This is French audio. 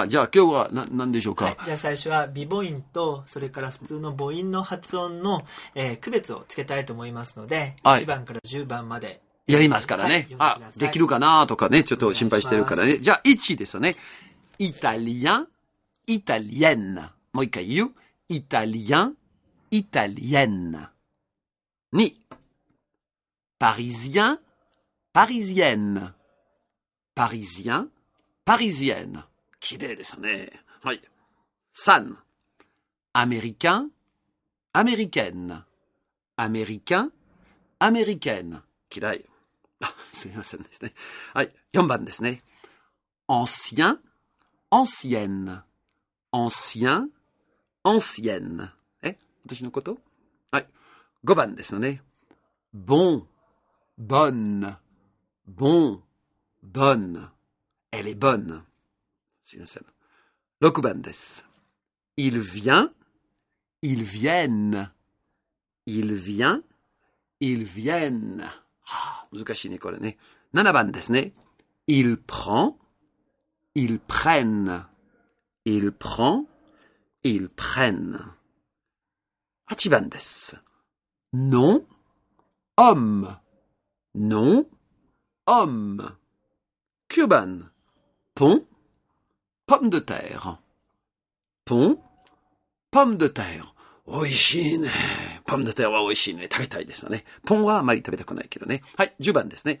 あ、じゃあ今日はな何でしょうか、はい、じゃあ最初は微母音とそれから普通の母音の発音の、えー区別をつけたいと思いますので、はい1番から10番までやりますからね。あはい読んできるかなとかね、ちょっと心配してるからね。じゃあ1ですよね。イタリアン、イタリエン。もう一回言う。イタリアン、イタリエン。2、パリジアン、パリジエン。パリジアン、パリジエン。綺麗ですね。はい。3、アメリカン、アメリケン。アメリカン、アメリケン。嫌い。あ、すみませんですね。はい。4番ですね。ancien, ancienne, ancien, ancienne. え私のことはい。5番ですね。bon, bonne, bon, bonne. Elle est bonne. Locubandes. Il vient, ils viennent. Il vient, ils viennent. Ah, il prend, ils prennent. Il prend, ils prennent. Hachibandes. Non, homme. Non, homme. Cuban. Pont, pomme de terre. おいしいね。パンダテはおいしいね。食べたいですよね。ポンはあまり食べたくないけどね。はい、10番ですね。